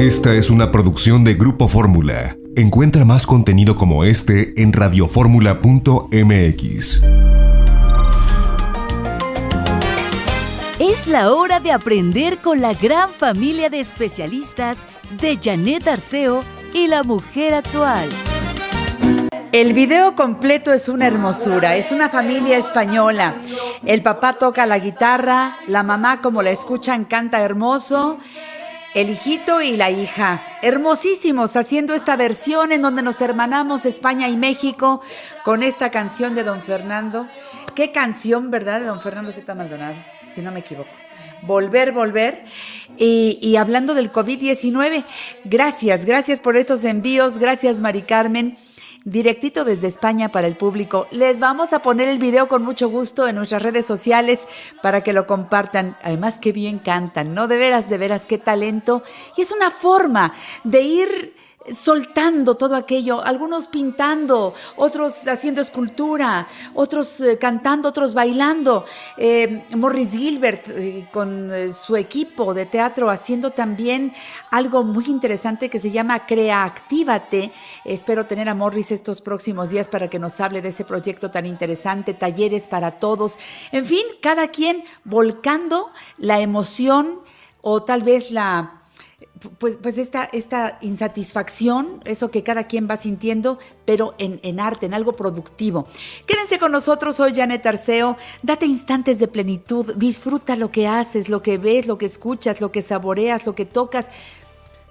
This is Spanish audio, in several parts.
Esta es una producción de Grupo Fórmula. Encuentra más contenido como este en radioformula.mx. Es la hora de aprender con la gran familia de especialistas de Janet Arceo y la mujer actual. El video completo es una hermosura, es una familia española. El papá toca la guitarra, la mamá como la escuchan canta hermoso, el hijito y la hija, hermosísimos, haciendo esta versión en donde nos hermanamos España y México con esta canción de Don Fernando. Qué canción, ¿verdad? De Don Fernando Z. Maldonado, si no me equivoco. Volver, volver. Y, y hablando del COVID-19, gracias, gracias por estos envíos, gracias Mari Carmen directito desde España para el público. Les vamos a poner el video con mucho gusto en nuestras redes sociales para que lo compartan. Además, qué bien cantan, ¿no? De veras, de veras, qué talento. Y es una forma de ir soltando todo aquello, algunos pintando, otros haciendo escultura, otros eh, cantando, otros bailando. Eh, Morris Gilbert eh, con su equipo de teatro haciendo también algo muy interesante que se llama Creaactívate. Espero tener a Morris estos próximos días para que nos hable de ese proyecto tan interesante, talleres para todos. En fin, cada quien volcando la emoción o tal vez la pues, pues esta, esta insatisfacción, eso que cada quien va sintiendo, pero en, arte, en algo productivo. Quédense con nosotros hoy, Janet Arceo. Date instantes de plenitud, disfruta lo que haces, lo que ves, lo que escuchas, lo que saboreas, lo que tocas.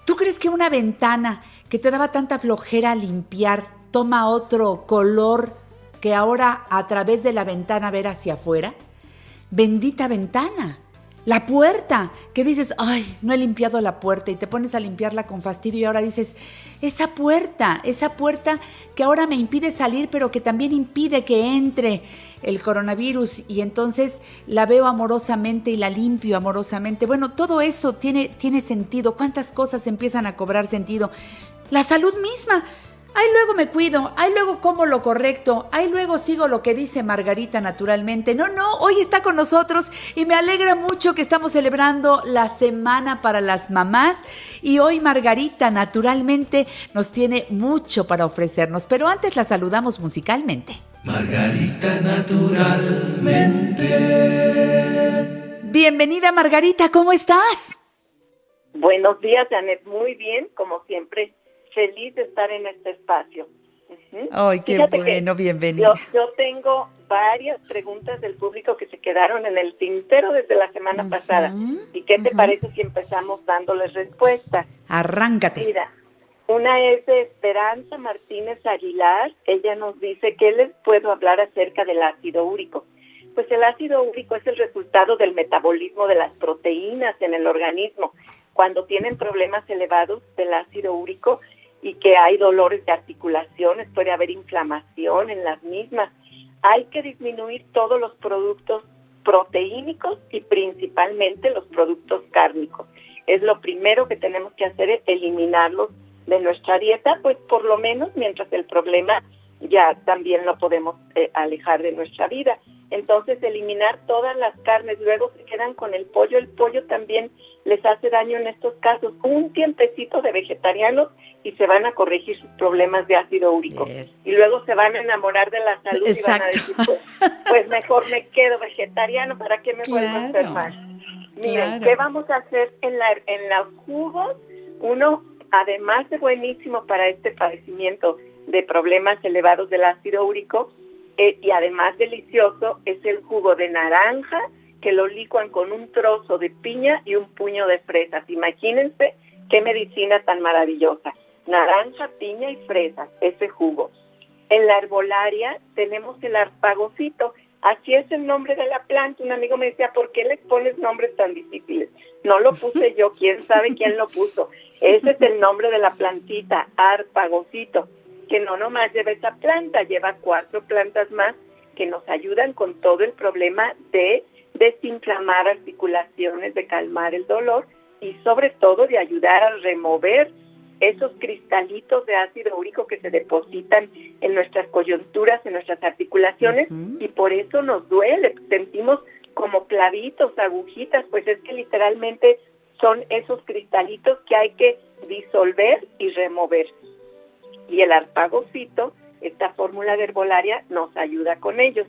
¿Tú crees que una ventana que te daba tanta flojera limpiar toma otro color que ahora a través de la ventana ver hacia afuera? Bendita ventana la puerta, que dices, ay, no he limpiado la puerta y te pones a limpiarla con fastidio y ahora dices, esa puerta, esa puerta que ahora me impide salir, pero que también impide que entre el coronavirus y entonces la veo amorosamente y la limpio amorosamente. Bueno, todo eso tiene, tiene sentido. ¿Cuántas cosas empiezan a cobrar sentido? La salud misma. Ahí luego me cuido, ahí luego como lo correcto, ahí luego sigo lo que dice Margarita naturalmente. No, no, hoy está con nosotros y me alegra mucho que estamos celebrando la Semana para las Mamás y hoy Margarita naturalmente nos tiene mucho para ofrecernos, pero antes la saludamos musicalmente. Margarita naturalmente. Bienvenida Margarita, ¿cómo estás? Buenos días, Janet, muy bien, como siempre feliz de estar en este espacio. Ay, qué bueno, bienvenido. Yo, tengo varias preguntas del público que se quedaron en el tintero desde la semana pasada. ¿Y qué te parece si empezamos dándoles respuesta? Arráncate. Mira, una es de Esperanza Martínez Aguilar. Ella nos dice que les puedo hablar acerca del ácido úrico. Pues el ácido úrico es el resultado del metabolismo de las proteínas en el organismo. Cuando tienen problemas elevados del ácido úrico, y que hay dolores de articulaciones, puede haber inflamación en las mismas. Hay que disminuir todos los productos proteínicos y principalmente los productos cárnicos. Es lo primero que tenemos que hacer, es eliminarlos de nuestra dieta, pues por lo menos mientras el problema ya también lo podemos eh, alejar de nuestra vida. Entonces, eliminar todas las carnes, luego se quedan con el pollo. El pollo también les hace daño en estos casos. Un tiempecito de vegetarianos y se van a corregir sus problemas de ácido úrico. Y luego se van a enamorar de la salud y van a decir, pues, pues, mejor me quedo vegetariano, ¿para qué me vuelvo a enfermar? Miren, ¿qué vamos a hacer en, la, en los jugos? Uno, además de buenísimo para este padecimiento de problemas elevados del ácido úrico, eh, y además delicioso es el jugo de naranja que lo licuan con un trozo de piña y un puño de fresas. Imagínense qué medicina tan maravillosa. Naranja, piña y fresas, ese jugo. En la herbolaria tenemos el arpagocito. Así es el nombre de la planta. Un amigo me decía, ¿por qué le pones nombres tan difíciles? No lo puse yo, quién sabe quién lo puso. Ese es el nombre de la plantita, arpagocito que no nomás lleva esa planta, lleva cuatro plantas más que nos ayudan con todo el problema de desinflamar articulaciones, de calmar el dolor y sobre todo de ayudar a remover esos cristalitos de ácido úrico que se depositan en nuestras coyunturas, en nuestras articulaciones y por eso nos duele, sentimos como clavitos, agujitas, pues es que literalmente son esos cristalitos que hay que disolver y remover. Y el arpagofito, esta fórmula de herbolaria, nos ayuda con ellos.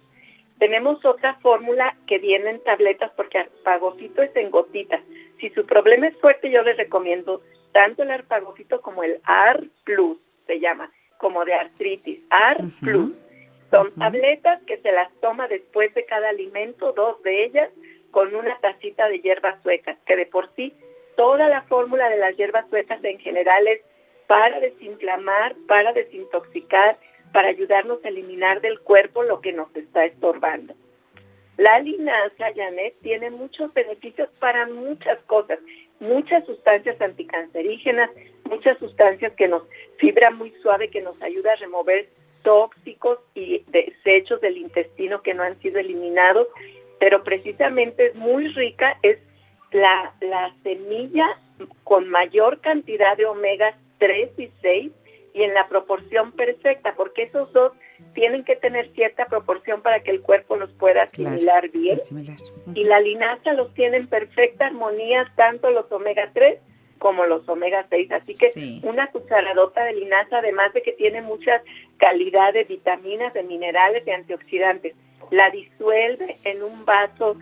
Tenemos otra fórmula que viene en tabletas porque arpagofito es en gotitas. Si su problema es fuerte, yo les recomiendo tanto el arpagofito como el AR Plus, se llama, como de artritis, AR Plus. Son tabletas que se las toma después de cada alimento, dos de ellas, con una tacita de hierbas suecas, que de por sí toda la fórmula de las hierbas suecas en general es para desinflamar, para desintoxicar, para ayudarnos a eliminar del cuerpo lo que nos está estorbando. La linaza, Janet, tiene muchos beneficios para muchas cosas, muchas sustancias anticancerígenas, muchas sustancias que nos, fibra muy suave que nos ayuda a remover tóxicos y desechos del intestino que no han sido eliminados, pero precisamente es muy rica, es la, la semilla con mayor cantidad de omegas 3 y 6 y en la proporción perfecta, porque esos dos tienen que tener cierta proporción para que el cuerpo los pueda asimilar bien. Y la linaza los tiene en perfecta armonía, tanto los omega 3 como los omega 6. Así que una cucharadota de linaza, además de que tiene mucha calidad de vitaminas, de minerales, de antioxidantes, la disuelve en un vaso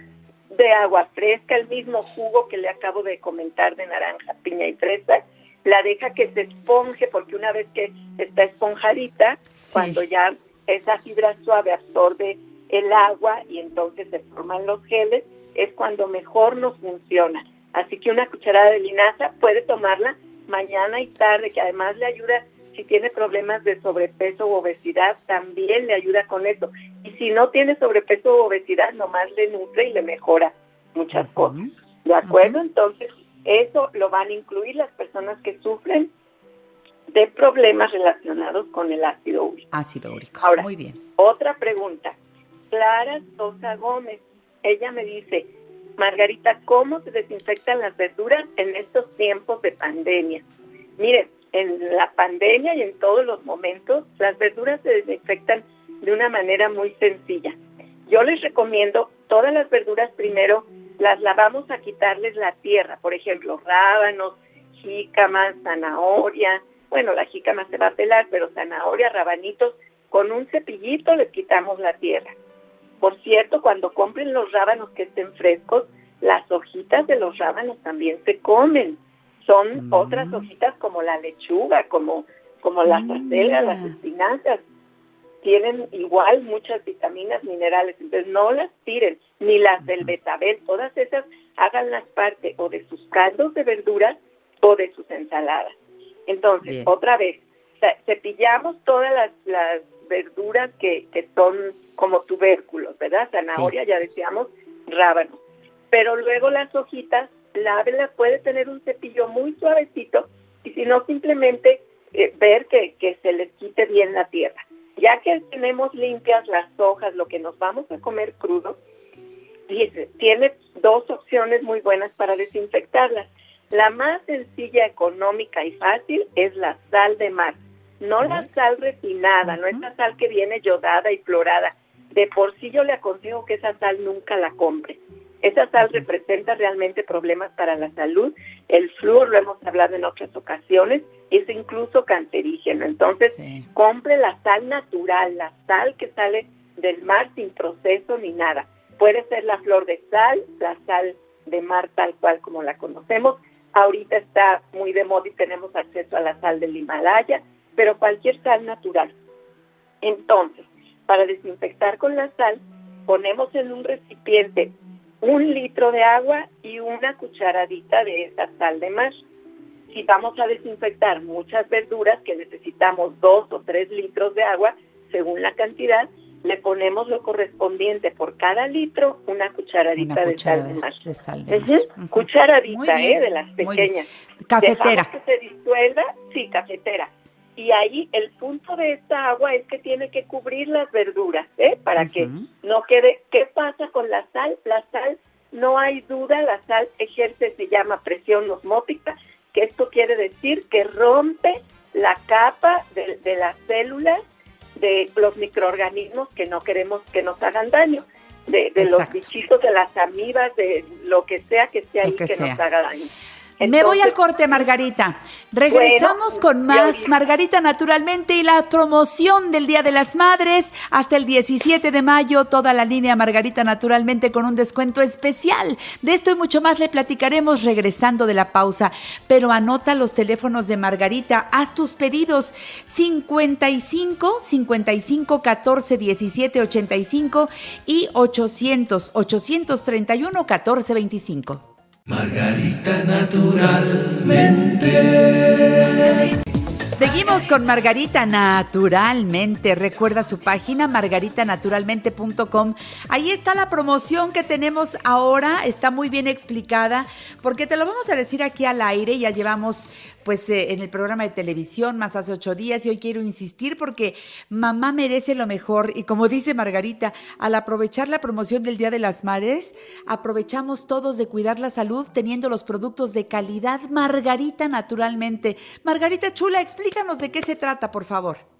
de agua fresca, el mismo jugo que le acabo de comentar de naranja, piña y fresa, la deja que se esponje, porque una vez que está esponjadita, cuando ya esa fibra suave absorbe el agua y entonces se forman los geles, es cuando mejor nos funciona. Así que una cucharada de linaza puede tomarla mañana y tarde, que además le ayuda si tiene problemas de sobrepeso u obesidad, también le ayuda con eso. Y si no tiene sobrepeso u obesidad, nomás le nutre y le mejora muchas cosas. ¿De acuerdo? Entonces, eso lo van a incluir las personas que sufren de problemas relacionados con el ácido úrico. Ácido úrico. Ahora, muy bien. Otra pregunta. Clara Sosa Gómez. Ella me dice, Margarita, ¿cómo se desinfectan las verduras en estos tiempos de pandemia? Miren, en la pandemia y en todos los momentos, las verduras se desinfectan de una manera muy sencilla. Yo les recomiendo todas las verduras primero las lavamos a quitarles la tierra, por ejemplo, rábanos, jícamas, zanahoria, bueno, la jícama se va a pelar, pero zanahoria, rabanitos, con un cepillito les quitamos la tierra. Por cierto, cuando compren los rábanos que estén frescos, las hojitas de los rábanos también se comen. Son mm. otras hojitas como la lechuga, como, como las mm, acelgas, las espinacas tienen igual muchas vitaminas, minerales, entonces no las tiren, ni las del betabel, todas esas háganlas parte o de sus caldos de verduras o de sus ensaladas. Entonces, otra vez, cepillamos todas las, las verduras que, que son como tubérculos, ¿verdad? Zanahoria, ya decíamos, rábano. Pero luego las hojitas, lávelas, puede tener un cepillo muy suavecito y si no, simplemente eh, ver que, que se les quite bien la tierra. Ya que tenemos limpias las hojas, lo que nos vamos a comer crudo, tiene dos opciones muy buenas para desinfectarlas. La más sencilla, económica y fácil es la sal de mar. No la sal refinada, no esa sal que viene yodada y florada. De por sí yo le aconsejo que esa sal nunca la compre. Esa sal representa realmente problemas para la salud. El flúor, lo hemos hablado en otras ocasiones, es incluso cancerígeno. Entonces, compre la sal natural, la sal que sale del mar sin proceso ni nada. Puede ser la flor de sal, la sal de mar tal cual como la conocemos. Ahorita está muy de moda y tenemos acceso a la sal del Himalaya, pero cualquier sal natural. Entonces, para desinfectar con la sal, ponemos en un recipiente un litro de agua y una cucharadita de esa sal de mar. Si vamos a desinfectar muchas verduras que necesitamos dos o tres litros de agua, según la cantidad, le ponemos lo correspondiente por cada litro una cucharadita de, sal de mar. Cucharadita, ¿eh? De las pequeñas. Cafetera. que se disuelva, sí, cafetera y ahí el punto de esta agua es que tiene que cubrir las verduras, ¿eh? Para que no quede. ¿Qué pasa con la sal? La sal, no hay duda, la sal ejerce, se llama presión osmótica, que esto quiere decir que rompe la capa de, las células de los microorganismos que no queremos que nos hagan daño, de, los bichitos, de las amibas, de lo que sea que esté ahí que, nos haga daño. Me voy al corte, Margarita. Regresamos con más Margarita Naturalmente y la promoción del Día de las Madres hasta el 17 de mayo. Toda la línea Margarita Naturalmente con un descuento especial. De esto y mucho más le platicaremos regresando de la pausa. Pero anota los teléfonos de Margarita. Haz tus pedidos 55 55 14 17 85 y 800 831 14 25. Margarita naturalmente. Seguimos con Margarita Naturalmente. Recuerda su página margaritanaturalmente.com. Ahí está la promoción que tenemos ahora. Está muy bien explicada porque te lo vamos a decir aquí al aire. Ya llevamos pues eh, en el programa de televisión más hace ocho días y hoy quiero insistir porque mamá merece lo mejor y como dice Margarita, al aprovechar la promoción del Día de las Madres, aprovechamos todos de cuidar la salud teniendo los productos de calidad Margarita naturalmente. Margarita Chula, explícanos de qué se trata, por favor.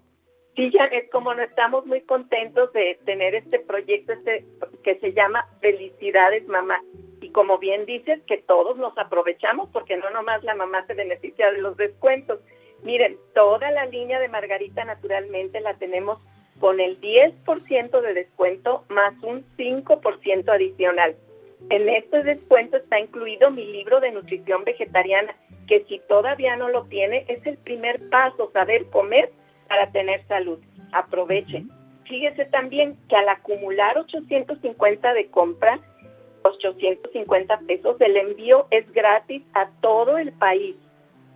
Sí, Janet, como no estamos muy contentos de tener este proyecto este, que se llama Felicidades Mamá y como bien dices, que todos nos aprovechamos porque no nomás la mamá se beneficia de los descuentos. Miren, toda la línea de Margarita naturalmente la tenemos con el 10% de descuento más un 5% adicional. En este descuento está incluido mi libro de nutrición vegetariana, que si todavía no lo tiene, es el primer paso, saber comer para tener salud. Aprovechen. Fíjese también que al acumular 850 de compra, 850 pesos. El envío es gratis a todo el país.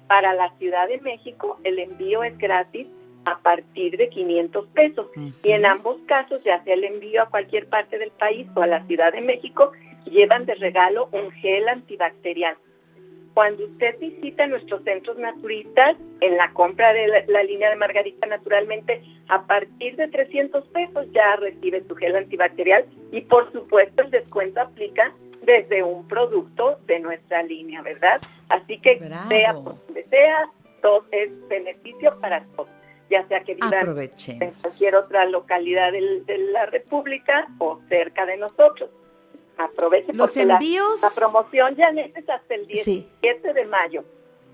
Para la Ciudad de México, el envío es gratis a partir de 500 pesos. Y en ambos casos, ya sea el envío a cualquier parte del país o a la Ciudad de México, llevan de regalo un gel antibacterial. Cuando usted visita nuestros centros naturistas, en la compra de la, línea de Margarita, naturalmente, a partir de 300 pesos ya recibe su gel antibacterial y por supuesto el descuento aplica desde un producto de nuestra línea, ¿verdad? Así que sea por donde sea, todo es beneficio para todos, ya sea que vivan en cualquier otra localidad de la República o cerca de nosotros aproveche los envíos. La, promoción ya es hasta el 17 de mayo.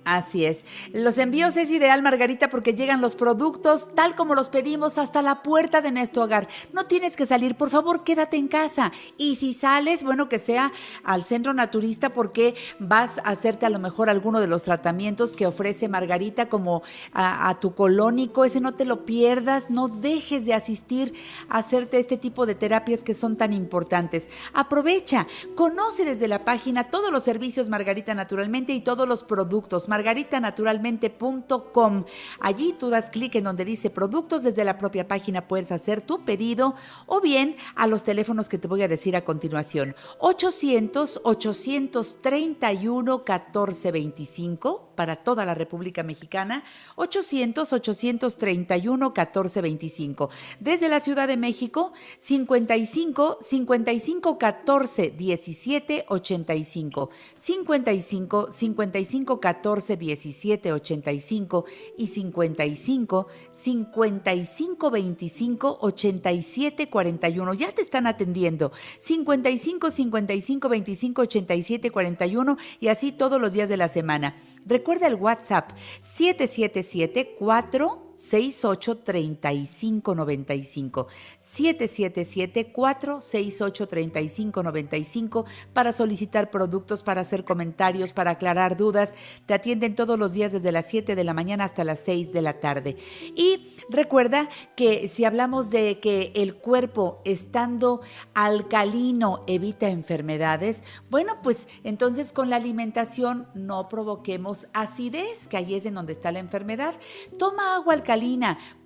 Así es. Los envíos es ideal, Margarita, porque llegan los productos tal como los pedimos hasta la puerta de nuestro hogar. No tienes que salir, por favor, quédate en casa. Y si sales, bueno, que sea al centro naturista porque vas a hacerte a lo mejor alguno de los tratamientos que ofrece Margarita como a, tu colónico. Ese no te lo pierdas, no dejes de asistir a hacerte este tipo de terapias que son tan importantes. Aprovecha, conoce desde la página todos los servicios Margarita Naturalmente y todos los productos margaritanaturalmente.com. Allí tú das clic en donde dice productos, desde la propia página puedes hacer tu pedido o bien a los teléfonos que te voy a decir a continuación. 800 831 1425 para toda la República Mexicana, 800 831 1425. Desde la Ciudad de México, 55 55 14 17 85. 55 55 14 17 85 y 55 55 25 87 41. Ya te están atendiendo. 55 55 25 87 41 y así todos los días de la semana. Recuerda el WhatsApp 777 4 683595 777 468 3595 para solicitar productos, para hacer comentarios, para aclarar dudas. Te atienden todos los días desde las 7 de la mañana hasta las 6 de la tarde. Y recuerda que si hablamos de que el cuerpo estando alcalino evita enfermedades, bueno, pues entonces con la alimentación no provoquemos acidez, que ahí es en donde está la enfermedad. Toma agua alcalina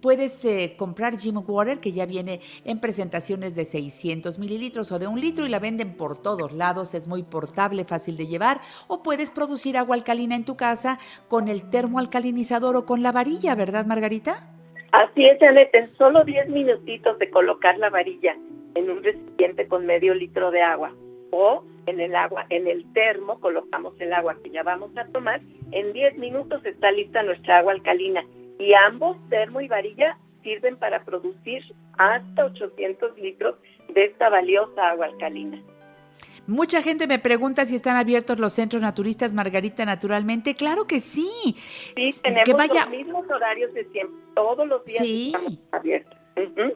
Puedes eh, comprar Jim Water, que ya viene en presentaciones de 600 mililitros o de un litro y la venden por todos lados. Es muy portable, fácil de llevar. O puedes producir agua alcalina en tu casa con el termoalcalinizador o con la varilla, ¿verdad, Margarita? Así es, Janet. En solo 10 minutitos de colocar la varilla en un recipiente con medio litro de agua o en el agua, en el termo, colocamos el agua que ya vamos a tomar. En 10 minutos está lista nuestra agua alcalina y ambos, termo y varilla, sirven para producir hasta 800 litros de esta valiosa agua alcalina. Mucha gente me pregunta si están abiertos los centros naturistas Margarita naturalmente. Claro que sí. Sí, tenemos que vaya... los mismos horarios de siempre. Todos los días estamos abiertos.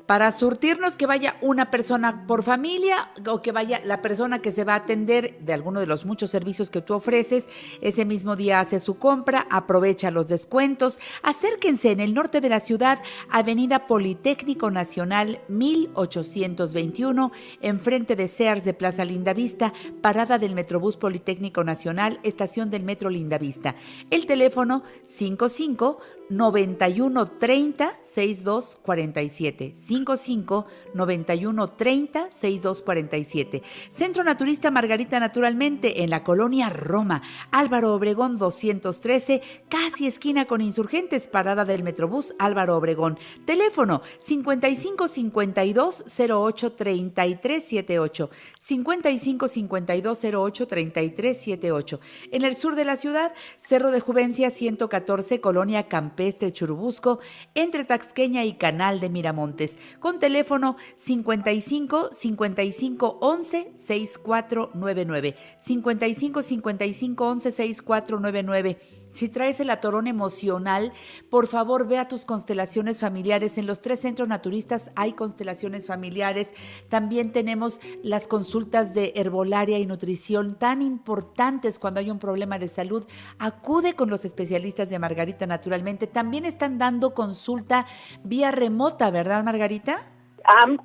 Para surtirnos que vaya una persona por familia o que vaya la persona que se va a atender de alguno de los muchos servicios que tú ofreces, ese mismo día hace su compra, aprovecha los descuentos. Acérquense en el norte de la ciudad, Avenida Politécnico Nacional 1821, enfrente de Sears de Plaza Lindavista, parada del Metrobús Politécnico Nacional, estación del Metro Lindavista. El teléfono 55 91 30 62 47 55 91 30 62 47 Centro Naturista Margarita Naturalmente en la colonia Roma. Álvaro Obregón 213 casi esquina con Insurgentes parada del Metrobús Álvaro Obregón. Teléfono 55 52 08 33 78 55 52 08 33 78 en el sur de la ciudad Cerro de Juvencia 114 colonia Camp Campestre Churubusco, entre Taxqueña y Canal de Miramontes, con teléfono 55 55 11 6499. 55 55 11 6499. Si traes el atorón emocional, por favor ve a tus constelaciones familiares. En los tres centros naturistas hay constelaciones familiares. También tenemos las consultas de herbolaria y nutrición tan importantes cuando hay un problema de salud. Acude con los especialistas de Margarita Naturalmente. También están dando consulta vía remota, ¿verdad, Margarita?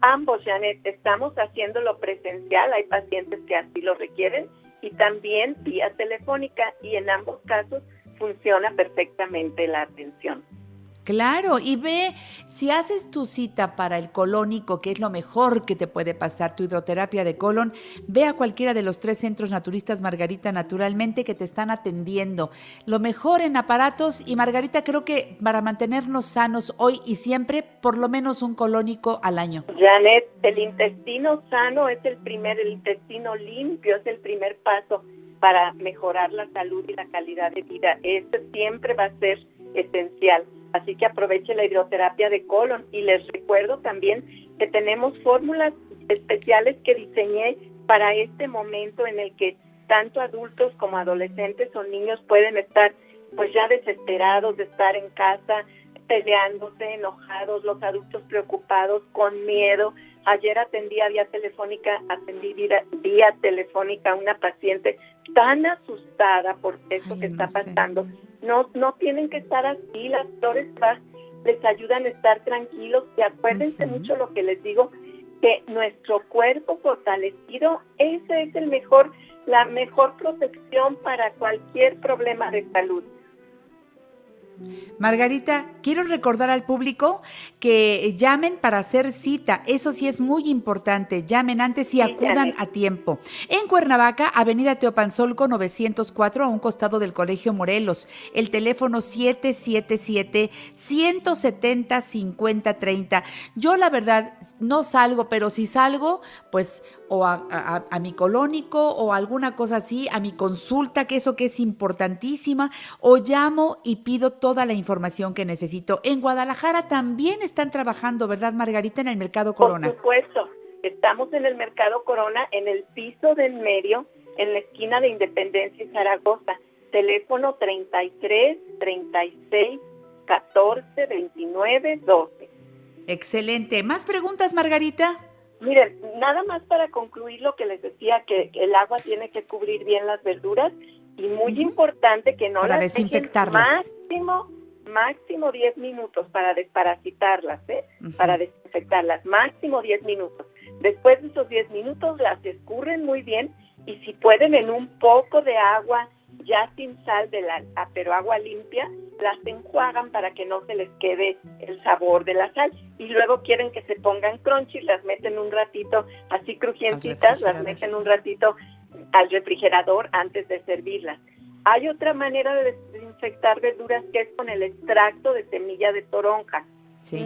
ambos, Janet, estamos haciéndolo presencial. Hay pacientes que así lo requieren y también vía telefónica y en ambos casos funciona perfectamente la atención. Claro, y ve, si haces tu cita para el colónico, que es lo mejor que te puede pasar, tu hidroterapia de colon, ve a cualquiera de los tres centros naturistas Margarita naturalmente que te están atendiendo. Lo mejor en aparatos y Margarita creo que para mantenernos sanos hoy y siempre, por lo menos un colónico al año. Janet, el intestino sano es el primer, el intestino limpio es el primer paso para mejorar la salud y la calidad de vida. Esto siempre va a ser esencial. Así que aproveche la hidroterapia de colon y les recuerdo también que tenemos fórmulas especiales que diseñé para este momento en el que tanto adultos como adolescentes o niños pueden estar pues ya desesperados de estar en casa, peleándose, enojados, los adultos preocupados, con miedo. Ayer atendí a vía telefónica, atendí vía, vía telefónica a una paciente tan asustada por eso que está pasando. No, no tienen que estar así, las flores les ayudan a estar tranquilos y acuérdense mucho lo que les digo, que nuestro cuerpo fortalecido, ese es el mejor, la mejor protección para cualquier problema de salud. Margarita, quiero recordar al público que llamen para hacer cita. Eso sí es muy importante. Llamen antes y acudan a tiempo. En Cuernavaca, Avenida Teopanzolco 904, a un costado del Colegio Morelos. El teléfono 777-170-5030. Yo, la verdad, no salgo, pero si salgo, pues o a, mi colónico o alguna cosa así, a mi consulta, que eso que es importantísima, o llamo y pido toda la información que necesito. En Guadalajara también están trabajando, ¿verdad, Margarita, en el Mercado Corona? Por supuesto, estamos en el Mercado Corona, en el piso del medio, en la esquina de Independencia y Zaragoza. Teléfono 33 36 14 29 12. Excelente. ¿Más preguntas, Margarita? Miren, nada más para concluir lo que les decía, que el agua tiene que cubrir bien las verduras y muy importante que no para las desinfectarlas. máximo máximo 10 minutos para desparasitarlas, ¿eh? para desinfectarlas, máximo 10 minutos. Después de esos 10 minutos las escurren muy bien y si pueden en un poco de agua ya sin sal de la, ah, pero agua limpia, las enjuagan para que no se les quede el sabor de la sal. Y luego quieren que se pongan crunchy, las meten un ratito así crujientitas, las meten un ratito al refrigerador antes de servirlas. Hay otra manera de desinfectar verduras que es con el extracto de semilla de toronja.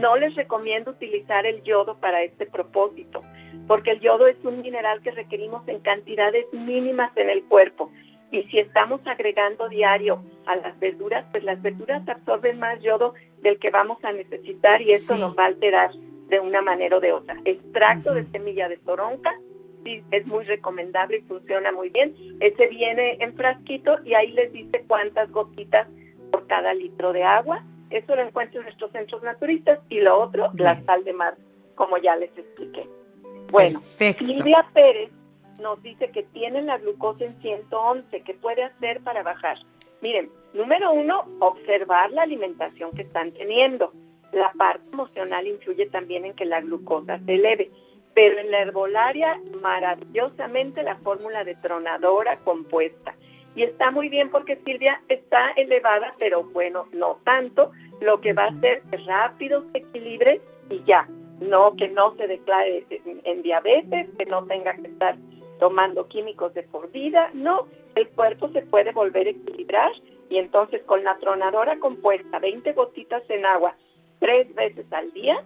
No les recomiendo utilizar el yodo para este propósito, porque el yodo es un mineral que requerimos en cantidades mínimas en el cuerpo y si estamos agregando diario a las verduras, pues las verduras absorben más yodo del que vamos a necesitar y esto nos va a alterar de una manera o de otra. Extracto de semilla de toronja sí es muy recomendable y funciona muy bien. Ese viene en frasquito y ahí les dice cuántas gotitas por cada litro de agua. Eso lo encuentro en nuestros centros naturistas. Y lo otro, la sal de mar, como ya les expliqué. Bueno, Silvia Pérez nos dice que tiene la glucosa en 111, ¿qué puede hacer para bajar? Miren, número uno, observar la alimentación que están teniendo. La parte emocional influye también en que la glucosa se eleve. Pero en la herbolaria, maravillosamente la fórmula de tronadora compuesta. Y está muy bien porque Silvia está elevada, pero bueno, no tanto. Lo que va a hacer es rápido se equilibre y ya. No que no se declare en diabetes, que no tenga que estar tomando químicos de por vida, no, el cuerpo se puede volver a equilibrar y entonces con la tronadora compuesta, 20 gotitas en agua, tres veces al día,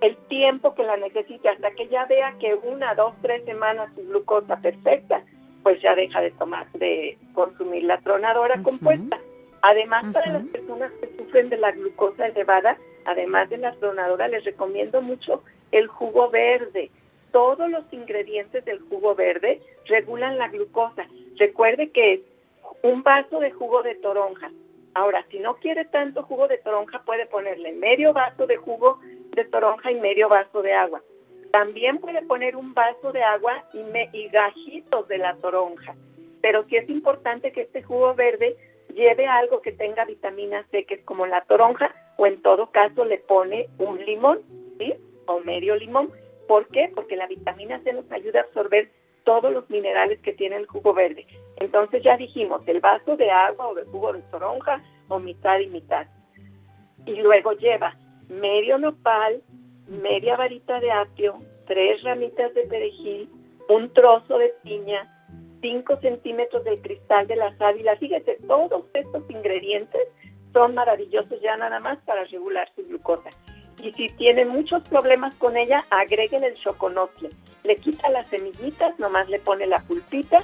el tiempo que la necesite hasta que ya vea que una, dos, tres semanas su glucosa perfecta, pues ya deja de tomar, de consumir la tronadora compuesta. Además, para las personas que sufren de la glucosa elevada, además de la tronadora, les recomiendo mucho el jugo verde todos los ingredientes del jugo verde regulan la glucosa. Recuerde que es un vaso de jugo de toronja. Ahora, si no quiere tanto jugo de toronja, puede ponerle medio vaso de jugo de toronja y medio vaso de agua. También puede poner un vaso de agua y, y gajitos de la toronja. Pero sí es importante que este jugo verde lleve algo que tenga vitamina C, que es como la toronja, o en todo caso le pone un limón, ¿sí? O medio limón ¿Por qué? Porque la vitamina C nos ayuda a absorber todos los minerales que tiene el jugo verde. Entonces ya dijimos, el vaso de agua o de jugo de toronja o mitad y mitad. Y luego lleva medio nopal, media varita de apio, tres ramitas de perejil, un trozo de piña, cinco centímetros del cristal de la sábila. Fíjese, todos estos ingredientes son maravillosos ya nada más para regular su glucosa y si tiene muchos problemas con ella, agreguen el choconotle. Le quita las semillitas, nomás le pone la pulpita,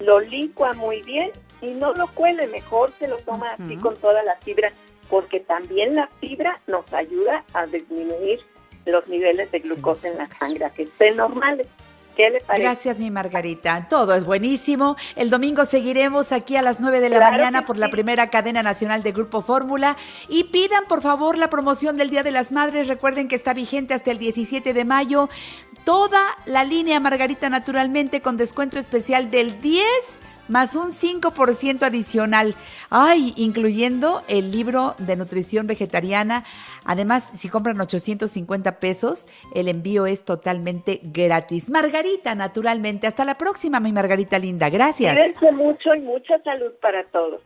lo licua muy bien y no lo cuele, mejor se lo toma así con toda la fibra, porque también la fibra nos ayuda a disminuir los niveles de glucosa en la sangre, que estén normales. ¿Qué le parece? Gracias, mi Margarita. Todo es buenísimo. El domingo seguiremos aquí a las 9 de la mañana por la primera cadena nacional de Grupo Fórmula. Y pidan, por favor, la promoción del Día de las Madres. Recuerden que está vigente hasta el 17 de mayo. Toda la línea Margarita, naturalmente, con descuento especial del 10 más un 5% adicional. Ay, incluyendo el libro de nutrición vegetariana. Además, si compran 850 pesos, el envío es totalmente gratis. Margarita, naturalmente. Hasta la próxima, mi Margarita linda. Gracias. Cuídense mucho y mucha salud para todos.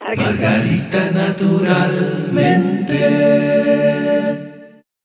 Margarita, naturalmente.